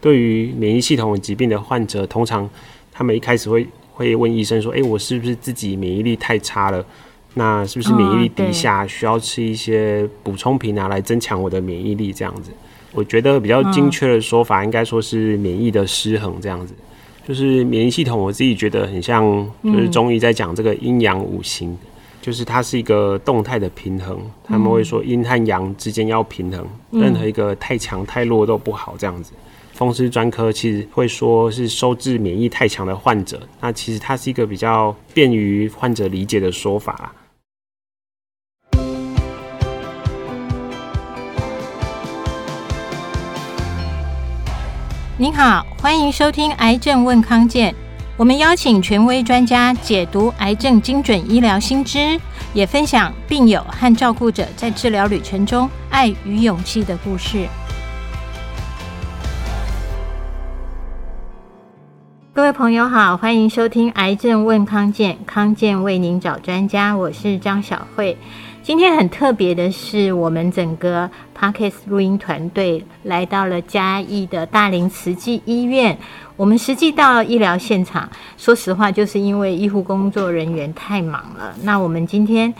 对于免疫系统疾病的患者，通常他们一开始会会问医生说：“诶，我是不是自己免疫力太差了？那是不是免疫力低下，需要吃一些补充品啊，来增强我的免疫力？”这样子，我觉得比较精确的说法，应该说是免疫的失衡这样子。就是免疫系统，我自己觉得很像，就是中医在讲这个阴阳五行。就是它是一个动态的平衡，他们会说阴和阳之间要平衡，嗯、任何一个太强太弱都不好这样子。风湿专科其实会说是收治免疫太强的患者，那其实它是一个比较便于患者理解的说法。您好，欢迎收听《癌症问康健》。我们邀请权威专家解读癌症精准医疗新知，也分享病友和照顾者在治疗旅程中爱与勇气的故事。位朋友好，欢迎收听《癌症问康健》，康健为您找专家，我是张晓慧。今天很特别的是，我们整个 Podcast 录音团队来到了嘉义的大林慈济医院。我们实际到医疗现场，说实话，就是因为医护工作人员太忙了。那我们今天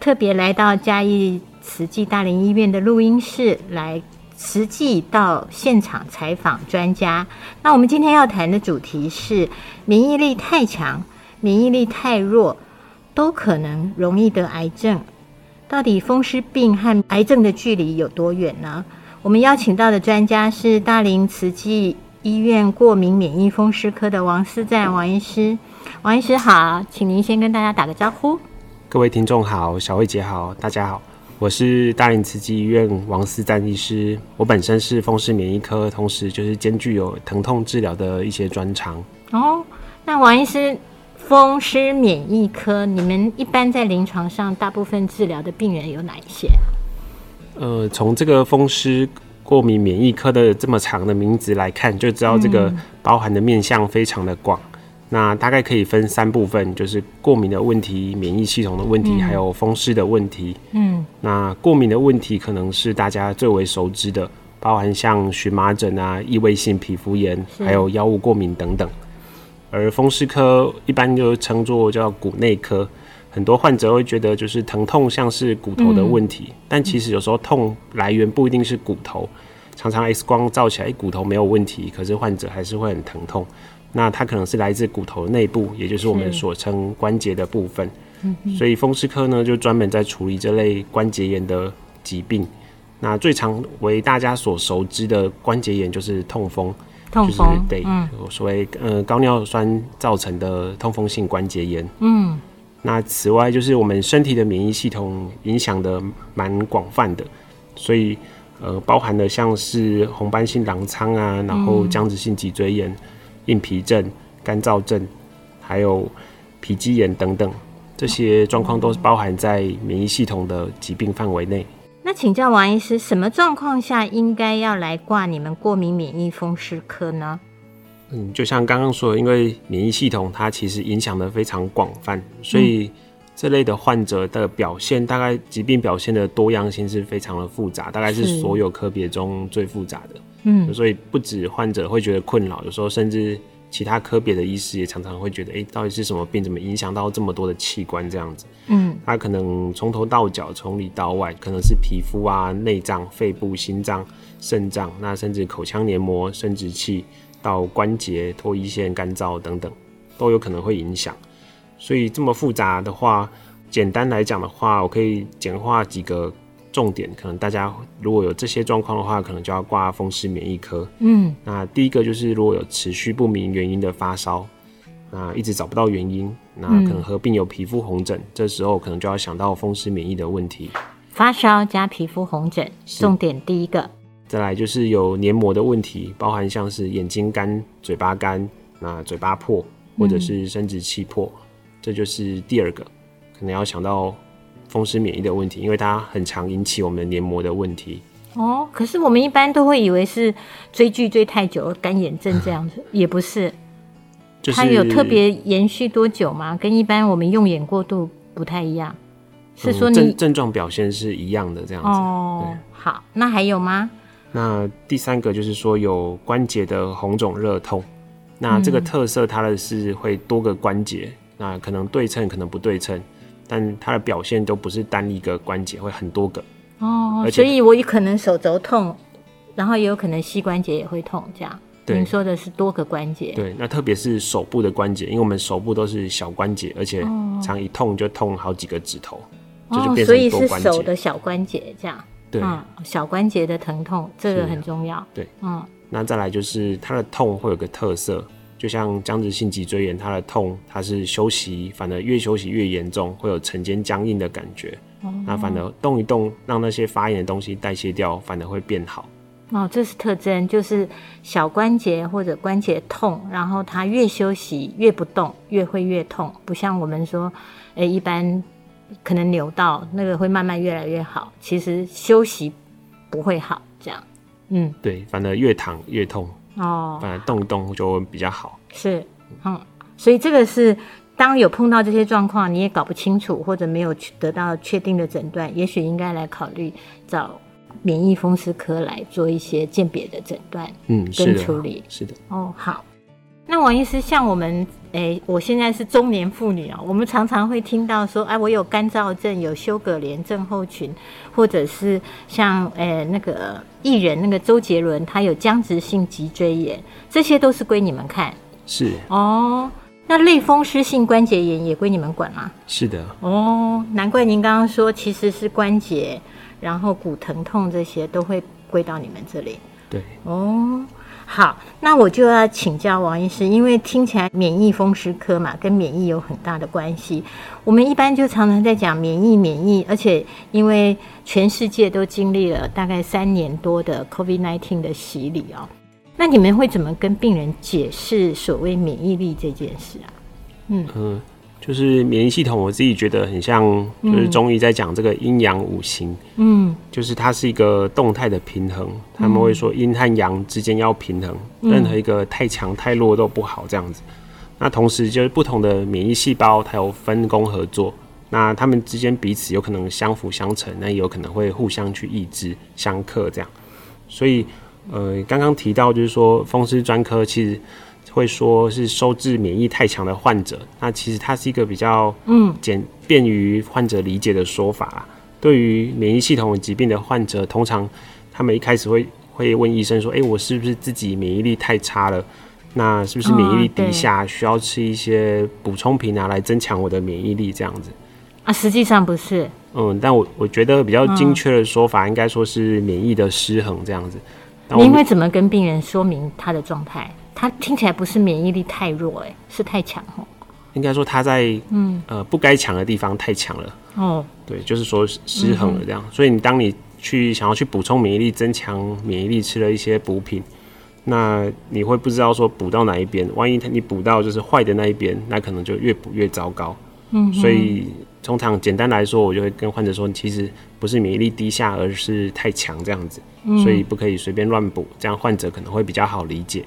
特别来到嘉义慈济大林医院的录音室，来实际到现场采访专家。那我们今天要谈的主题是：免疫力太强、免疫力太弱，都可能容易得癌症。到底风湿病和癌症的距离有多远呢？我们邀请到的专家是大林慈济医院过敏免疫风湿科的王思赞王医师。王医师好，请您先跟大家打个招呼。各位听众好，小慧姐好，大家好，我是大林慈济医院王思赞医师。我本身是风湿免疫科，同时就是兼具有疼痛治疗的一些专长。哦，那王医师。风湿免疫科，你们一般在临床上大部分治疗的病人有哪一些？呃，从这个风湿过敏免疫科的这么长的名字来看，就知道这个包含的面向非常的广。嗯、那大概可以分三部分，就是过敏的问题、免疫系统的问题，嗯、还有风湿的问题。嗯，那过敏的问题可能是大家最为熟知的，包含像荨麻疹啊、异位性皮肤炎，还有药物过敏等等。而风湿科一般就称作叫骨内科，很多患者会觉得就是疼痛像是骨头的问题，嗯、但其实有时候痛来源不一定是骨头，常常 X 光照起来骨头没有问题，可是患者还是会很疼痛，那它可能是来自骨头内部，也就是我们所称关节的部分。所以风湿科呢就专门在处理这类关节炎的疾病。那最常为大家所熟知的关节炎就是痛风。痛风，就是、对，嗯、所谓呃高尿酸造成的痛风性关节炎。嗯，那此外就是我们身体的免疫系统影响的蛮广泛的，所以呃包含了像是红斑性狼疮啊，然后僵直性脊椎炎、嗯、硬皮症、干燥症，还有皮肌炎等等，这些状况都是包含在免疫系统的疾病范围内。那请教王医师，什么状况下应该要来挂你们过敏免疫风湿科呢？嗯，就像刚刚说的，因为免疫系统它其实影响的非常广泛，所以这类的患者的表现，大概疾病表现的多样性是非常的复杂，大概是所有科别中最复杂的。嗯，所以不止患者会觉得困扰，有时候甚至。其他科别的医师也常常会觉得，哎、欸，到底是什么病，怎么影响到这么多的器官这样子？嗯，他可能从头到脚，从里到外，可能是皮肤啊、内脏、肺部、心脏、肾脏，那甚至口腔黏膜、生殖器到关节、唾液腺、干燥等等，都有可能会影响。所以这么复杂的话，简单来讲的话，我可以简化几个。重点可能大家如果有这些状况的话，可能就要挂风湿免疫科。嗯，那第一个就是如果有持续不明原因的发烧，那一直找不到原因，那可能合并有皮肤红疹，嗯、这时候可能就要想到风湿免疫的问题。发烧加皮肤红疹，重点第一个。再来就是有黏膜的问题，包含像是眼睛干、嘴巴干，那嘴巴破或者是生殖器破，嗯、这就是第二个，可能要想到。风湿免疫的问题，因为它很常引起我们的黏膜的问题。哦，可是我们一般都会以为是追剧追太久了，干眼症这样子，也不是。就是、它有特别延续多久吗？跟一般我们用眼过度不太一样。是说你、嗯、症症状表现是一样的这样子。哦，好，那还有吗？那第三个就是说有关节的红肿热痛，那这个特色它的是会多个关节，那可能对称，可能不对称，但它的表现都不是单一个关节，会很多个。哦，所以我有可能手肘痛，然后也有可能膝关节也会痛，这样。对，你说的是多个关节。对，那特别是手部的关节，因为我们手部都是小关节，而且常一痛就痛好几个指头，哦、就就变成多关节。所以是手的小关节这样。对、嗯，小关节的疼痛，这个很重要。对，嗯。那再来就是它的痛会有个特色，就像僵直性脊椎炎，它的痛它是休息，反而越休息越严重，会有晨间僵硬的感觉。哦。那反而动一动，让那些发炎的东西代谢掉，反而会变好。哦，这是特征，就是小关节或者关节痛，然后它越休息越不动，越会越痛，不像我们说，诶，一般可能扭到那个会慢慢越来越好，其实休息不会好，这样，嗯，对，反而越躺越痛，哦，反而动一动就会比较好，是，嗯，所以这个是当有碰到这些状况，你也搞不清楚或者没有得到确定的诊断，也许应该来考虑找。免疫风湿科来做一些鉴别的诊断，嗯，跟处理，是的。哦，好。那王医师，像我们，诶、欸，我现在是中年妇女啊，我们常常会听到说，哎，我有干燥症，有休葛连症候群，或者是像，诶、欸，那个艺人那个周杰伦，他有僵直性脊椎炎，这些都是归你们看。是。哦，那类风湿性关节炎也归你们管吗？是的。哦，难怪您刚刚说其实是关节。然后骨疼痛这些都会归到你们这里。对哦，好，那我就要请教王医师，因为听起来免疫风湿科嘛，跟免疫有很大的关系。我们一般就常常在讲免疫，免疫，而且因为全世界都经历了大概三年多的 COVID-19 的洗礼哦，那你们会怎么跟病人解释所谓免疫力这件事啊？嗯嗯。就是免疫系统，我自己觉得很像，就是中医在讲这个阴阳五行，嗯，就是它是一个动态的平衡。他们会说阴和阳之间要平衡，任何一个太强太弱都不好这样子。那同时就是不同的免疫细胞，它有分工合作，那他们之间彼此有可能相辅相成，那也有可能会互相去抑制、相克这样。所以，呃，刚刚提到就是说风湿专科其实。会说是收治免疫太强的患者，那其实它是一个比较嗯简便于患者理解的说法啦。对于免疫系统疾病的患者，通常他们一开始会会问医生说：“哎，我是不是自己免疫力太差了？那是不是免疫力低下，需要吃一些补充品啊，来增强我的免疫力？”这样子啊，实际上不是。嗯，但我我觉得比较精确的说法，应该说是免疫的失衡这样子。您会怎么跟病人说明他的状态？他听起来不是免疫力太弱，哎，是太强哦。应该说他在嗯呃不该强的地方太强了哦。对，就是说失衡了这样。嗯、所以你当你去想要去补充免疫力、增强免疫力，吃了一些补品，那你会不知道说补到哪一边。万一你补到就是坏的那一边，那可能就越补越糟糕。嗯，所以通常简单来说，我就会跟患者说，其实不是免疫力低下，而是太强这样子。嗯，所以不可以随便乱补，这样患者可能会比较好理解。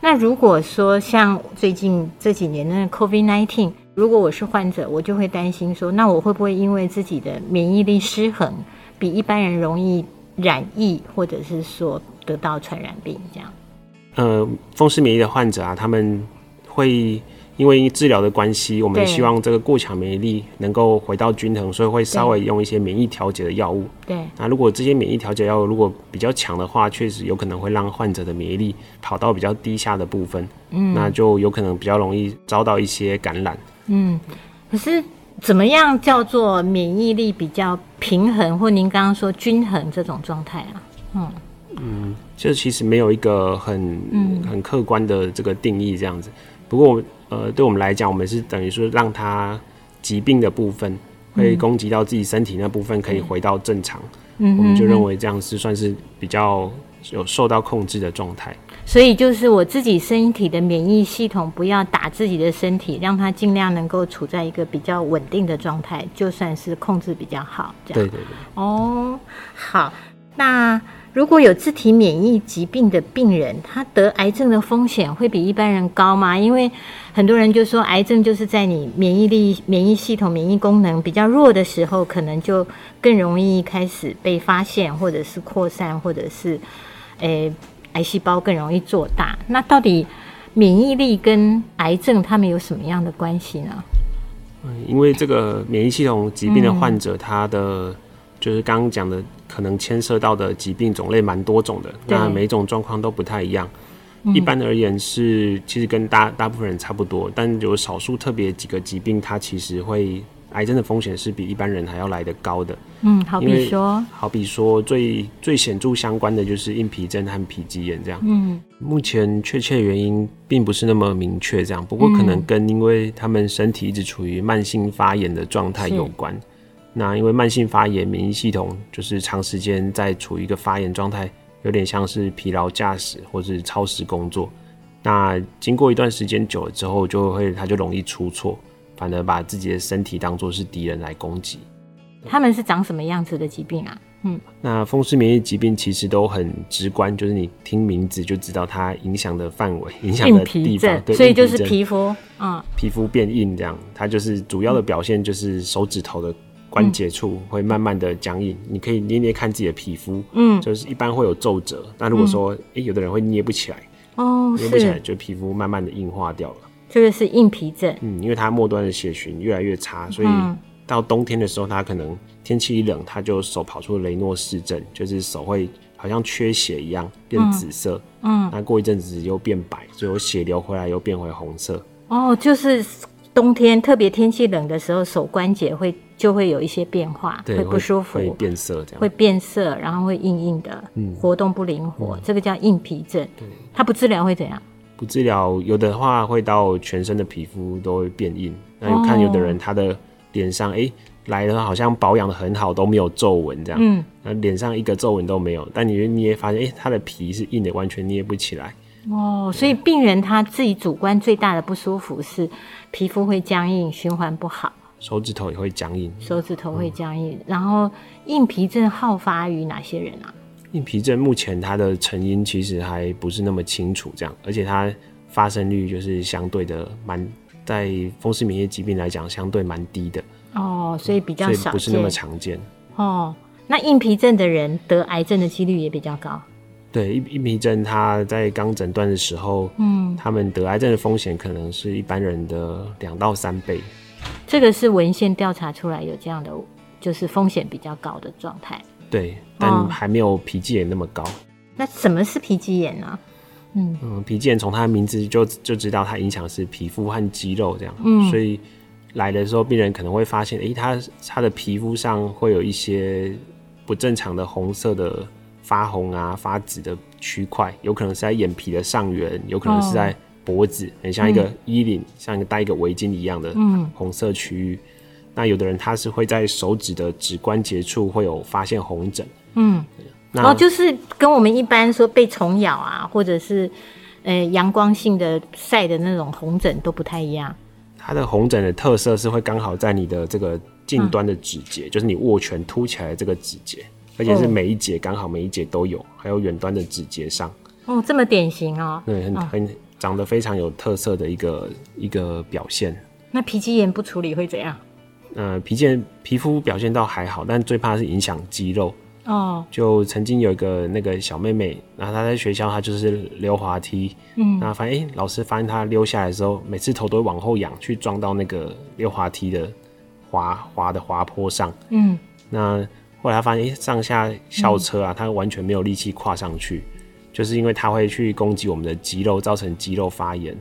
那如果说像最近这几年的 COVID-19，如果我是患者，我就会担心说，那我会不会因为自己的免疫力失衡，比一般人容易染疫，或者是说得到传染病这样？呃，风湿免疫的患者啊，他们会。因为治疗的关系，我们希望这个过强免疫力能够回到均衡，所以会稍微用一些免疫调节的药物。对，那如果这些免疫调节药物如果比较强的话，确实有可能会让患者的免疫力跑到比较低下的部分，嗯，那就有可能比较容易遭到一些感染。嗯，可是怎么样叫做免疫力比较平衡，或您刚刚说均衡这种状态啊？嗯嗯，这其实没有一个很很客观的这个定义这样子。不过，呃，对我们来讲，我们是等于说让他疾病的部分会攻击到自己身体那部分可以回到正常，嗯，我们就认为这样是算是比较有受到控制的状态。所以就是我自己身体的免疫系统不要打自己的身体，让它尽量能够处在一个比较稳定的状态，就算是控制比较好。这样。对对对。哦，好，那。如果有自体免疫疾病的病人，他得癌症的风险会比一般人高吗？因为很多人就说，癌症就是在你免疫力、免疫系统、免疫功能比较弱的时候，可能就更容易开始被发现，或者是扩散，或者是诶癌细胞更容易做大。那到底免疫力跟癌症他们有什么样的关系呢？嗯，因为这个免疫系统疾病的患者，他的就是刚刚讲的，可能牵涉到的疾病种类蛮多种的，那每种状况都不太一样。一般而言是其实跟大大部分人差不多，但有少数特别几个疾病，它其实会癌症的风险是比一般人还要来得高的。嗯，好比说，好比说最最显著相关的就是硬皮症和皮肌炎这样。嗯，目前确切原因并不是那么明确，这样，不过可能跟因为他们身体一直处于慢性发炎的状态有关。那因为慢性发炎，免疫系统就是长时间在处于一个发炎状态。有点像是疲劳驾驶或是超时工作，那经过一段时间久了之后，就会它就容易出错，反而把自己的身体当做是敌人来攻击。他们是长什么样子的疾病啊？嗯，那风湿免疫疾病其实都很直观，就是你听名字就知道它影响的范围、影响的地方，对，所以就是皮肤，嗯，皮肤变硬这样，它就是主要的表现就是手指头的。关节处会慢慢的僵硬，嗯、你可以捏捏看自己的皮肤，嗯，就是一般会有皱褶。那如果说，哎、有的人会捏不起来，哦，捏不起来，就皮肤慢慢的硬化掉了。这个是硬皮症，嗯，因为它末端的血循越来越差，所以到冬天的时候，它可能天气一冷，它就手跑出雷诺氏症，就是手会好像缺血一样变紫色，嗯，那过一阵子又变白，最后血流回来又变回红色。哦，就是冬天特别天气冷的时候，手关节会。就会有一些变化，会不舒服，会变色，这样会变色，然后会硬硬的，嗯，活动不灵活，嗯，这个叫硬皮症。对，它不治疗会怎样？不治疗，有的话会到全身的皮肤都会变硬。那你看有的人他的脸上，哎，哦，来的话好像保养的很好，都没有皱纹这样，嗯，那脸上一个皱纹都没有，但你捏发现，哎，他的皮是硬的，完全捏不起来。哦，所以病人他自己主观最大的不舒服是皮肤会僵硬，循环不好。手指头也会僵硬，手指头会僵硬。嗯、然后硬皮症好发于哪些人啊？硬皮症目前它的成因其实还不是那么清楚，这样，而且它发生率就是相对的蛮，在风湿免疫疾病来讲相对蛮低的。哦，所以比较少，不是那么常见。哦，那硬皮症的人得癌症的几率也比较高。对，硬硬皮症他在刚诊断的时候，嗯，他们得癌症的风险可能是一般人的两到三倍。这个是文献调查出来有这样的，就是风险比较高的状态。对，但还没有皮肌炎那么高。哦、那什么是皮肌炎呢？嗯嗯，皮肌炎从它的名字就就知道它影响是皮肤和肌肉这样。嗯，所以来的时候病人可能会发现，诶，他他的皮肤上会有一些不正常的红色的发红啊、发紫的区块，有可能是在眼皮的上缘，有可能是在、哦。脖子很像一个衣领，嗯、像一个戴一个围巾一样的红色区域。嗯、那有的人他是会在手指的指关节处会有发现红疹。嗯，然后、哦、就是跟我们一般说被虫咬啊，或者是呃阳光性的晒的那种红疹都不太一样。它的红疹的特色是会刚好在你的这个近端的指节，嗯、就是你握拳凸起来的这个指节，而且是每一节刚好每一节都有，还有远端的指节上。哦，这么典型哦。对，很长得非常有特色的一个一个表现。那皮肌炎不处理会怎样？呃，皮肌炎皮肤表现倒还好，但最怕是影响肌肉。哦。就曾经有一个那个小妹妹，然后她在学校，她就是溜滑梯。嗯。那发现，哎、欸，老师发现她溜下来的时候，每次头都会往后仰，去撞到那个溜滑梯的滑滑的滑坡上。嗯。那后来他发现，哎、欸，上下校车啊，她、嗯、完全没有力气跨上去。就是因为它会去攻击我们的肌肉，造成肌肉发炎，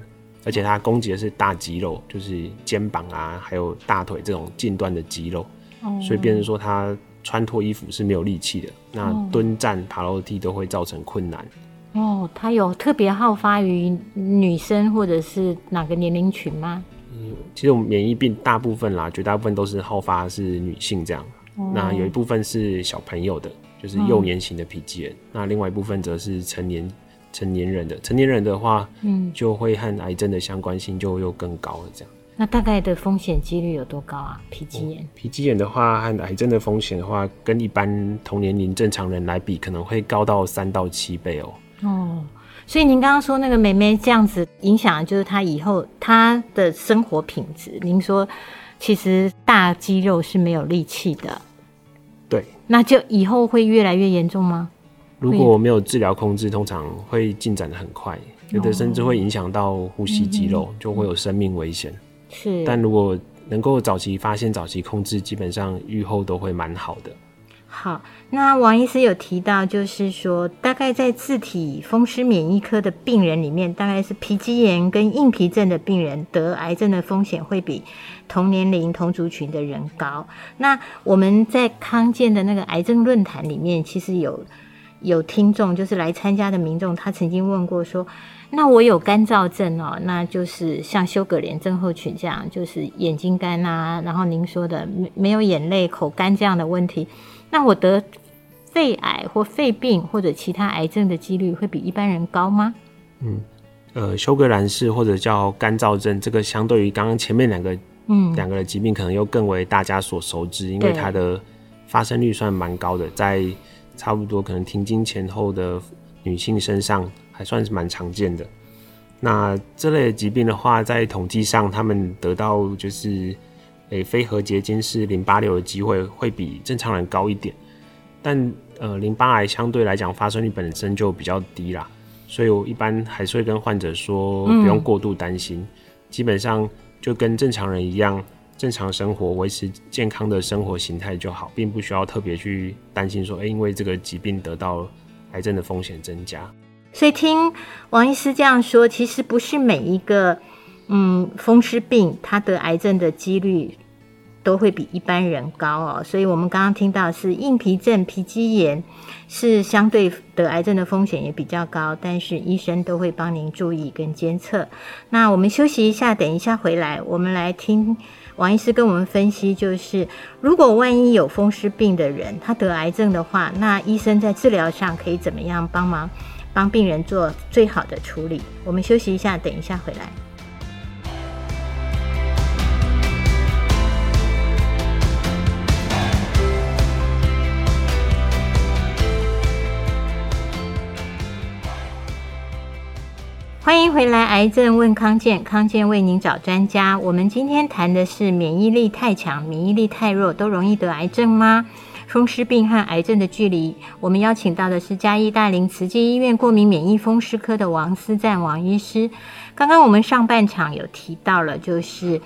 而且他攻击的是大肌肉，就是肩膀啊，还有大腿这种近端的肌肉，哦、所以变成说他穿脱衣服是没有力气的，那蹲站爬楼梯都会造成困难。哦，他有特别好发于女生或者是哪个年龄群吗？嗯，其实我们免疫病大部分啦，绝大部分都是好发是女性这样，哦、那有一部分是小朋友的。就是幼年型的皮肌炎，嗯、那另外一部分则是成年成年人的。成年人的话，嗯，就会和癌症的相关性就又更高了。这样，那大概的风险几率有多高啊？皮肌炎？皮肌炎的话，和癌症的风险的话，跟一般同年龄正常人来比，可能会高到三到七倍哦。哦，所以您刚刚说那个妹妹这样子影响，就是她以后她的生活品质。您说，其实大肌肉是没有力气的。对，那就以后会越来越严重吗？如果没有治疗控制，通常会进展的很快，有的甚至会影响到呼吸肌肉，哦、就会有生命危险。是，但如果能够早期发现、早期控制，基本上预后都会蛮好的。好，那王医师有提到，就是说，大概在自体风湿免疫科的病人里面，大概是皮肌炎跟硬皮症的病人得癌症的风险会比同年龄同族群的人高。那我们在康健的那个癌症论坛里面，其实有有听众，就是来参加的民众，他曾经问过说。那我有干燥症哦，那就是像休葛连症候群这样，就是眼睛干啊，然后您说的没没有眼泪、口干这样的问题，那我得肺癌或肺病或者其他癌症的几率会比一般人高吗？嗯，呃，休格兰氏或者叫干燥症，这个相对于刚刚前面两个，嗯，两个的疾病可能又更为大家所熟知，因为它的发生率算蛮高的，在差不多可能停经前后的女性身上。还算是蛮常见的。那这类的疾病的话，在统计上，他们得到就是诶、欸、非核结晶是淋巴瘤的机会会比正常人高一点。但呃，淋巴癌相对来讲发生率本身就比较低啦，所以我一般还是会跟患者说，不用过度担心，嗯、基本上就跟正常人一样，正常生活，维持健康的生活形态就好，并不需要特别去担心说，哎、欸，因为这个疾病得到癌症的风险增加。所以听王医师这样说，其实不是每一个嗯风湿病，他得癌症的几率都会比一般人高哦。所以我们刚刚听到是硬皮症、皮肌炎是相对得癌症的风险也比较高，但是医生都会帮您注意跟监测。那我们休息一下，等一下回来，我们来听王医师跟我们分析，就是如果万一有风湿病的人他得癌症的话，那医生在治疗上可以怎么样帮忙？帮病人做最好的处理。我们休息一下，等一下回来。欢迎回来，癌症问康健，康健为您找专家。我们今天谈的是免疫力太强、免疫力太弱都容易得癌症吗？风湿病和癌症的距离，我们邀请到的是嘉义大林慈济医院过敏免疫风湿科的王思赞王医师。刚刚我们上半场有提到了，就是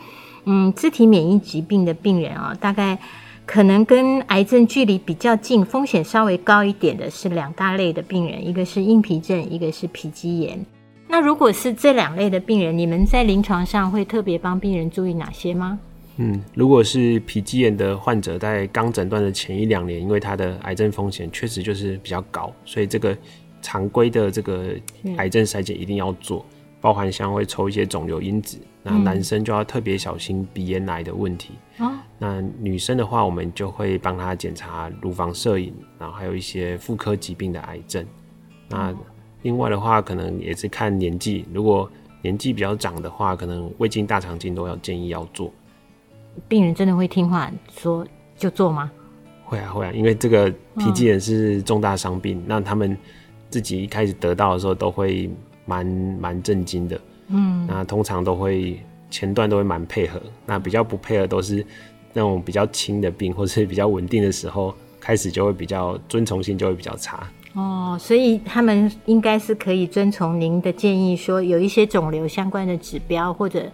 嗯，自体免疫疾病的病人啊、哦，大概可能跟癌症距离比较近，风险稍微高一点的是两大类的病人，一个是硬皮症，一个是皮肌炎。那如果是这两类的病人，你们在临床上会特别帮病人注意哪些吗？嗯，如果是皮肌炎的患者，在刚诊断的前一两年，因为他的癌症风险确实就是比较高，所以这个常规的这个癌症筛检一定要做，包含像会抽一些肿瘤因子。那男生就要特别小心鼻咽癌的问题。哦。那女生的话，我们就会帮她检查乳房摄影，然后还有一些妇科疾病的癌症。那另外的话，可能也是看年纪，如果年纪比较长的话，可能胃镜、大肠镜都要建议要做。病人真的会听话说就做吗？会啊会啊，因为这个皮肌炎是重大伤病，那、嗯、他们自己一开始得到的时候都会蛮蛮震惊的，嗯，那通常都会前段都会蛮配合，那比较不配合都是那种比较轻的病或是比较稳定的时候，开始就会比较遵从性就会比较差。哦，所以他们应该是可以遵从您的建议，说有一些肿瘤相关的指标或者。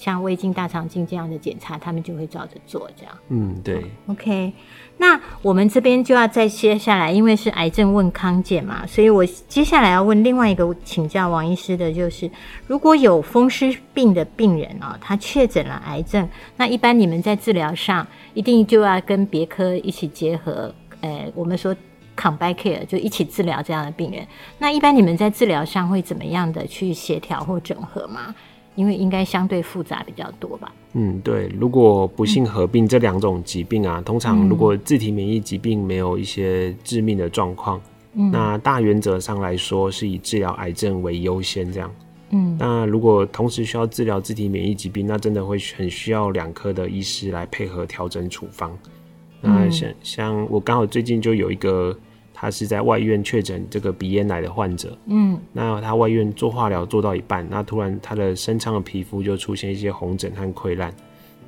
像胃镜、大肠镜这样的检查，他们就会照着做，这样。嗯，对。OK，那我们这边就要再接下来，因为是癌症问康健嘛，所以我接下来要问另外一个请教王医师的，就是如果有风湿病的病人哦，他确诊了癌症，那一般你们在治疗上一定就要跟别科一起结合，呃，我们说 combine care 就一起治疗这样的病人。那一般你们在治疗上会怎么样的去协调或整合吗？因为应该相对复杂比较多吧。嗯，对。如果不幸合并这两种疾病啊，嗯、通常如果自体免疫疾病没有一些致命的状况，嗯，那大原则上来说是以治疗癌症为优先这样。嗯，那如果同时需要治疗自体免疫疾病，那真的会很需要两科的医师来配合调整处方。那像像我刚好最近就有一个。他是在外院确诊这个鼻咽癌的患者，嗯，那他外院做化疗做到一半，那突然他的身上的皮肤就出现一些红疹和溃烂，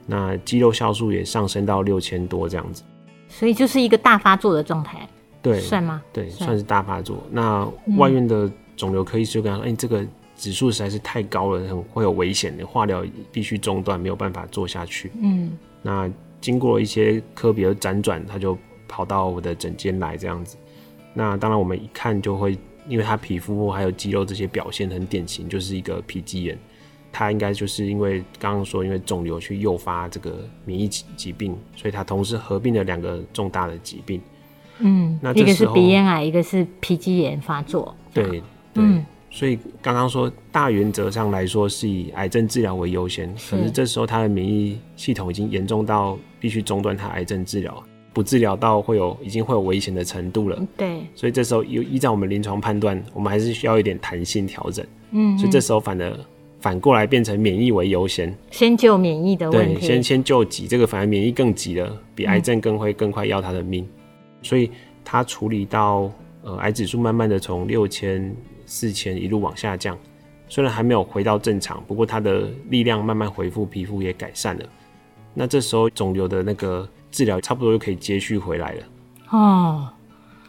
那肌肉酵素也上升到六千多这样子，所以就是一个大发作的状态。对，算吗？对，算，算是大发作。那外院的肿瘤科医师就跟他说：“哎、嗯欸，这个指数实在是太高了，很会有危险的，化疗必须中断，没有办法做下去。”嗯，那经过一些科别的辗转，他就跑到我的诊间来这样子。那当然，我们一看就会，因为他皮肤还有肌肉这些表现很典型，就是一个皮肌炎。他应该就是因为刚刚说，因为肿瘤去诱发这个免疫疾病，所以他同时合并了两个重大的疾病。嗯，那一个是鼻咽癌，一个是皮肌炎发作。对对，嗯、所以刚刚说大原则上来说是以癌症治疗为优先，可是这时候他的免疫系统已经严重到必须中断他癌症治疗，不治疗到会有已经会有危险的程度了。对，所以这时候依依照我们临床判断，我们还是需要一点弹性调整。嗯，所以这时候反而。反过来变成免疫为优先，先救免疫的问题。对，先先救急，这个反而免疫更急了，比癌症更会更快要他的命。嗯、所以他处理到呃癌指数慢慢的从六千四千一路往下降，虽然还没有回到正常，不过他的力量慢慢恢复，皮肤也改善了。那这时候肿瘤的那个治疗差不多就可以接续回来了。哦，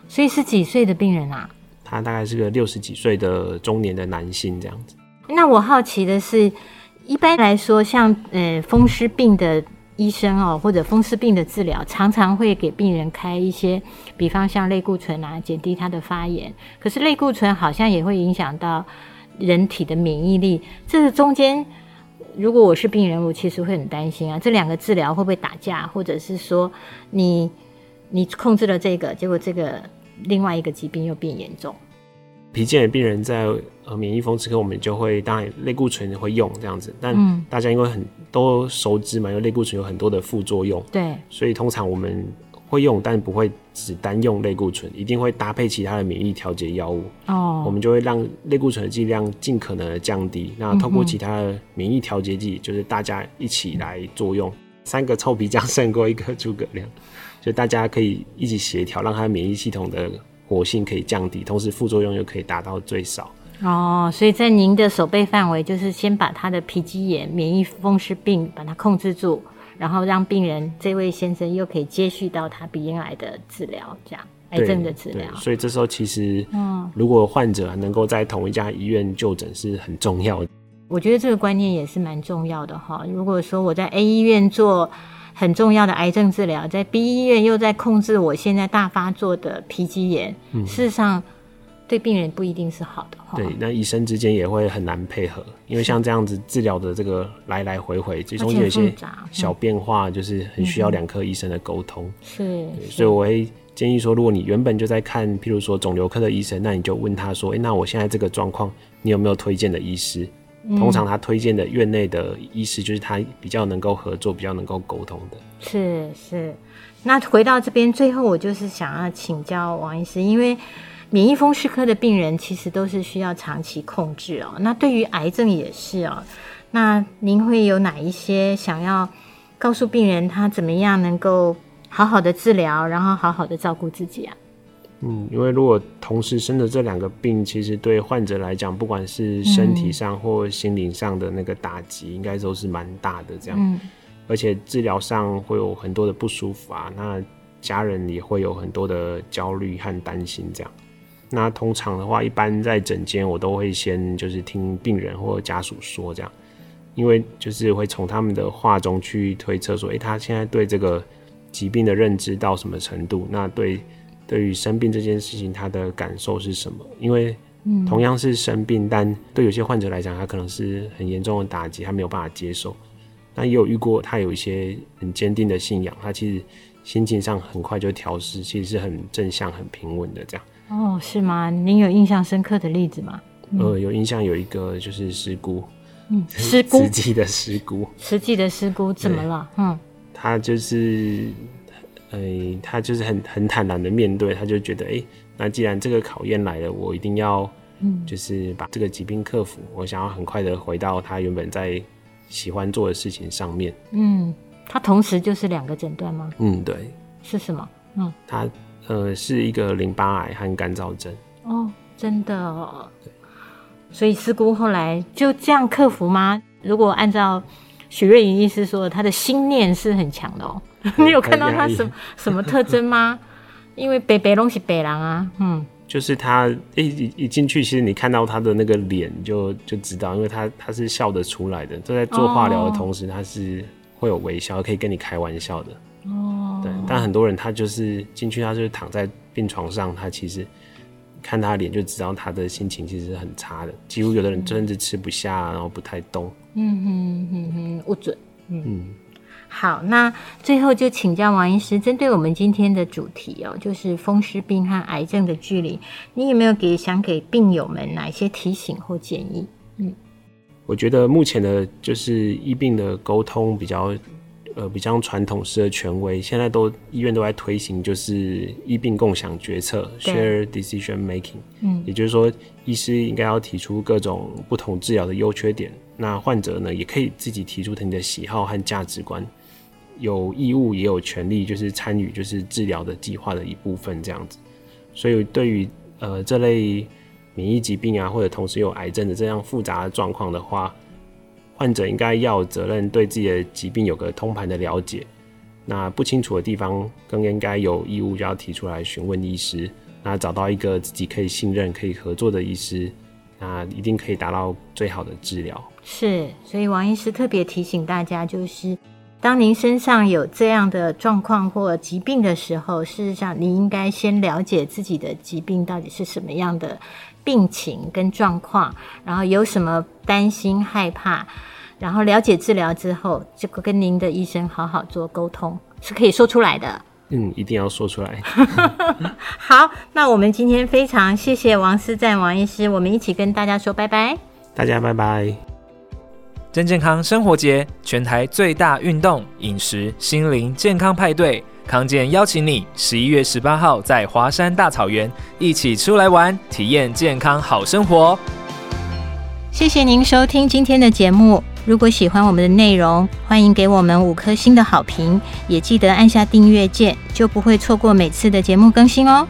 所以是几岁的病人啊？他大概是个六十几岁的中年的男性这样子。那我好奇的是，一般来说，像呃风湿病的医生哦，或者风湿病的治疗，常常会给病人开一些，比方像类固醇啊，减低他的发炎。可是类固醇好像也会影响到人体的免疫力。这个中间，如果我是病人，我其实会很担心啊，这两个治疗会不会打架，或者是说你你控制了这个，结果这个另外一个疾病又变严重。皮肌炎的病人在呃免疫风湿科，我们就会当然类固醇会用这样子，但大家因为很都熟知嘛，因为类固醇有很多的副作用，对，所以通常我们会用，但不会只单用类固醇，一定会搭配其他的免疫调节药物。哦，我们就会让类固醇的剂量尽可能的降低，那透过其他的免疫调节剂，就是大家一起来作用，三个臭皮匠胜过一个诸葛亮，所以大家可以一起协调，让他免疫系统的。活性可以降低，同时副作用又可以达到最少。哦，所以在您的手背范围，就是先把他的皮肌炎、免疫风湿病把它控制住，然后让病人这位先生又可以接续到他鼻咽癌的治疗，这样癌症的治疗。所以这时候其实，嗯，如果患者能够在同一家医院就诊是很重要的。我觉得这个观念也是蛮重要的哈。如果说我在 A 医院做。很重要的癌症治疗，在 B 医院又在控制我现在大发作的皮肌炎，嗯，事实上对病人不一定是好的。对，那医生之间也会很难配合，因为像这样子治疗的这个来来回回，其中有一些小变化，就是很需要两科医生的沟通。是，所以我会建议说，如果你原本就在看，譬如说肿瘤科的医生，那你就问他说，哎、欸，那我现在这个状况，你有没有推荐的医师？通常他推荐的院内的医师，就是他比较能够合作、比较能够沟通的。是是，那回到这边，最后我就是想要请教王医师，因为免疫风湿科的病人其实都是需要长期控制哦。那对于癌症也是哦。那您会有哪一些想要告诉病人，他怎么样能够好好的治疗，然后好好的照顾自己啊？嗯，因为如果同时生的这两个病，其实对患者来讲，不管是身体上或心灵上的那个打击，应该都是蛮大的。这样，嗯、而且治疗上会有很多的不舒服啊，那家人也会有很多的焦虑和担心。这样，那通常的话，一般在诊间，我都会先就是听病人或家属说这样，因为就是会从他们的话中去推测说，诶、欸，他现在对这个疾病的认知到什么程度？那对。对于生病这件事情，他的感受是什么？因为同样是生病，嗯、但对有些患者来讲，他可能是很严重的打击，他没有办法接受。那也有遇过，他有一些很坚定的信仰，他其实心情上很快就调试，其实是很正向、很平稳的这样。哦，是吗？您有印象深刻的例子吗？嗯、呃，有印象有一个就是师姑，嗯，师姑，实际的师姑，实际的师姑怎么了？嗯，他就是。哎、欸，他就是很很坦然的面对，他就觉得，哎、欸，那既然这个考验来了，我一定要，嗯，就是把这个疾病克服。我想要很快的回到他原本在喜欢做的事情上面。嗯，他同时就是两个诊断吗？嗯，对。是什么？嗯，他呃是一个淋巴癌和干燥症。哦，真的。所以师姑后来就这样克服吗？如果按照许瑞莹医师说的，他的心念是很强的哦。你有看到他什么什么特征吗？因为北北龙是北狼啊，嗯，就是他一一一进去，其实你看到他的那个脸就就知道，因为他他是笑得出来的，就在做化疗的同时，他是会有微笑，可以跟你开玩笑的。哦，对，但很多人他就是进去，他就是躺在病床上，他其实看他脸就知道他的心情其实是很差的，几乎有的人甚至吃不下，然后不太动。嗯哼哼哼，不准。嗯。嗯好，那最后就请教王医师，针对我们今天的主题哦，就是风湿病和癌症的距离，你有没有给想给病友们哪一些提醒或建议？嗯，我觉得目前的就是医病的沟通比较，呃，比较传统式的权威，现在都医院都在推行，就是医病共享决策 （share decision making）。嗯，也就是说，医师应该要提出各种不同治疗的优缺点，那患者呢，也可以自己提出他的喜好和价值观。有义务也有权利，就是参与就是治疗的计划的一部分这样子。所以对于呃这类免疫疾病啊，或者同时有癌症的这样复杂的状况的话，患者应该要责任对自己的疾病有个通盘的了解。那不清楚的地方，更应该有义务要提出来询问医师。那找到一个自己可以信任、可以合作的医师，那一定可以达到最好的治疗。是，所以王医师特别提醒大家，就是。当您身上有这样的状况或疾病的时候，事实上，你应该先了解自己的疾病到底是什么样的病情跟状况，然后有什么担心害怕，然后了解治疗之后，就跟您的医生好好做沟通，是可以说出来的。嗯，一定要说出来。好，那我们今天非常谢谢王思赞王医师，我们一起跟大家说拜拜。大家拜拜。真健康生活节，全台最大运动、饮食、心灵健康派对，康健邀请你十一月十八号在华山大草原一起出来玩，体验健康好生活。谢谢您收听今天的节目，如果喜欢我们的内容，欢迎给我们五颗星的好评，也记得按下订阅键，就不会错过每次的节目更新哦。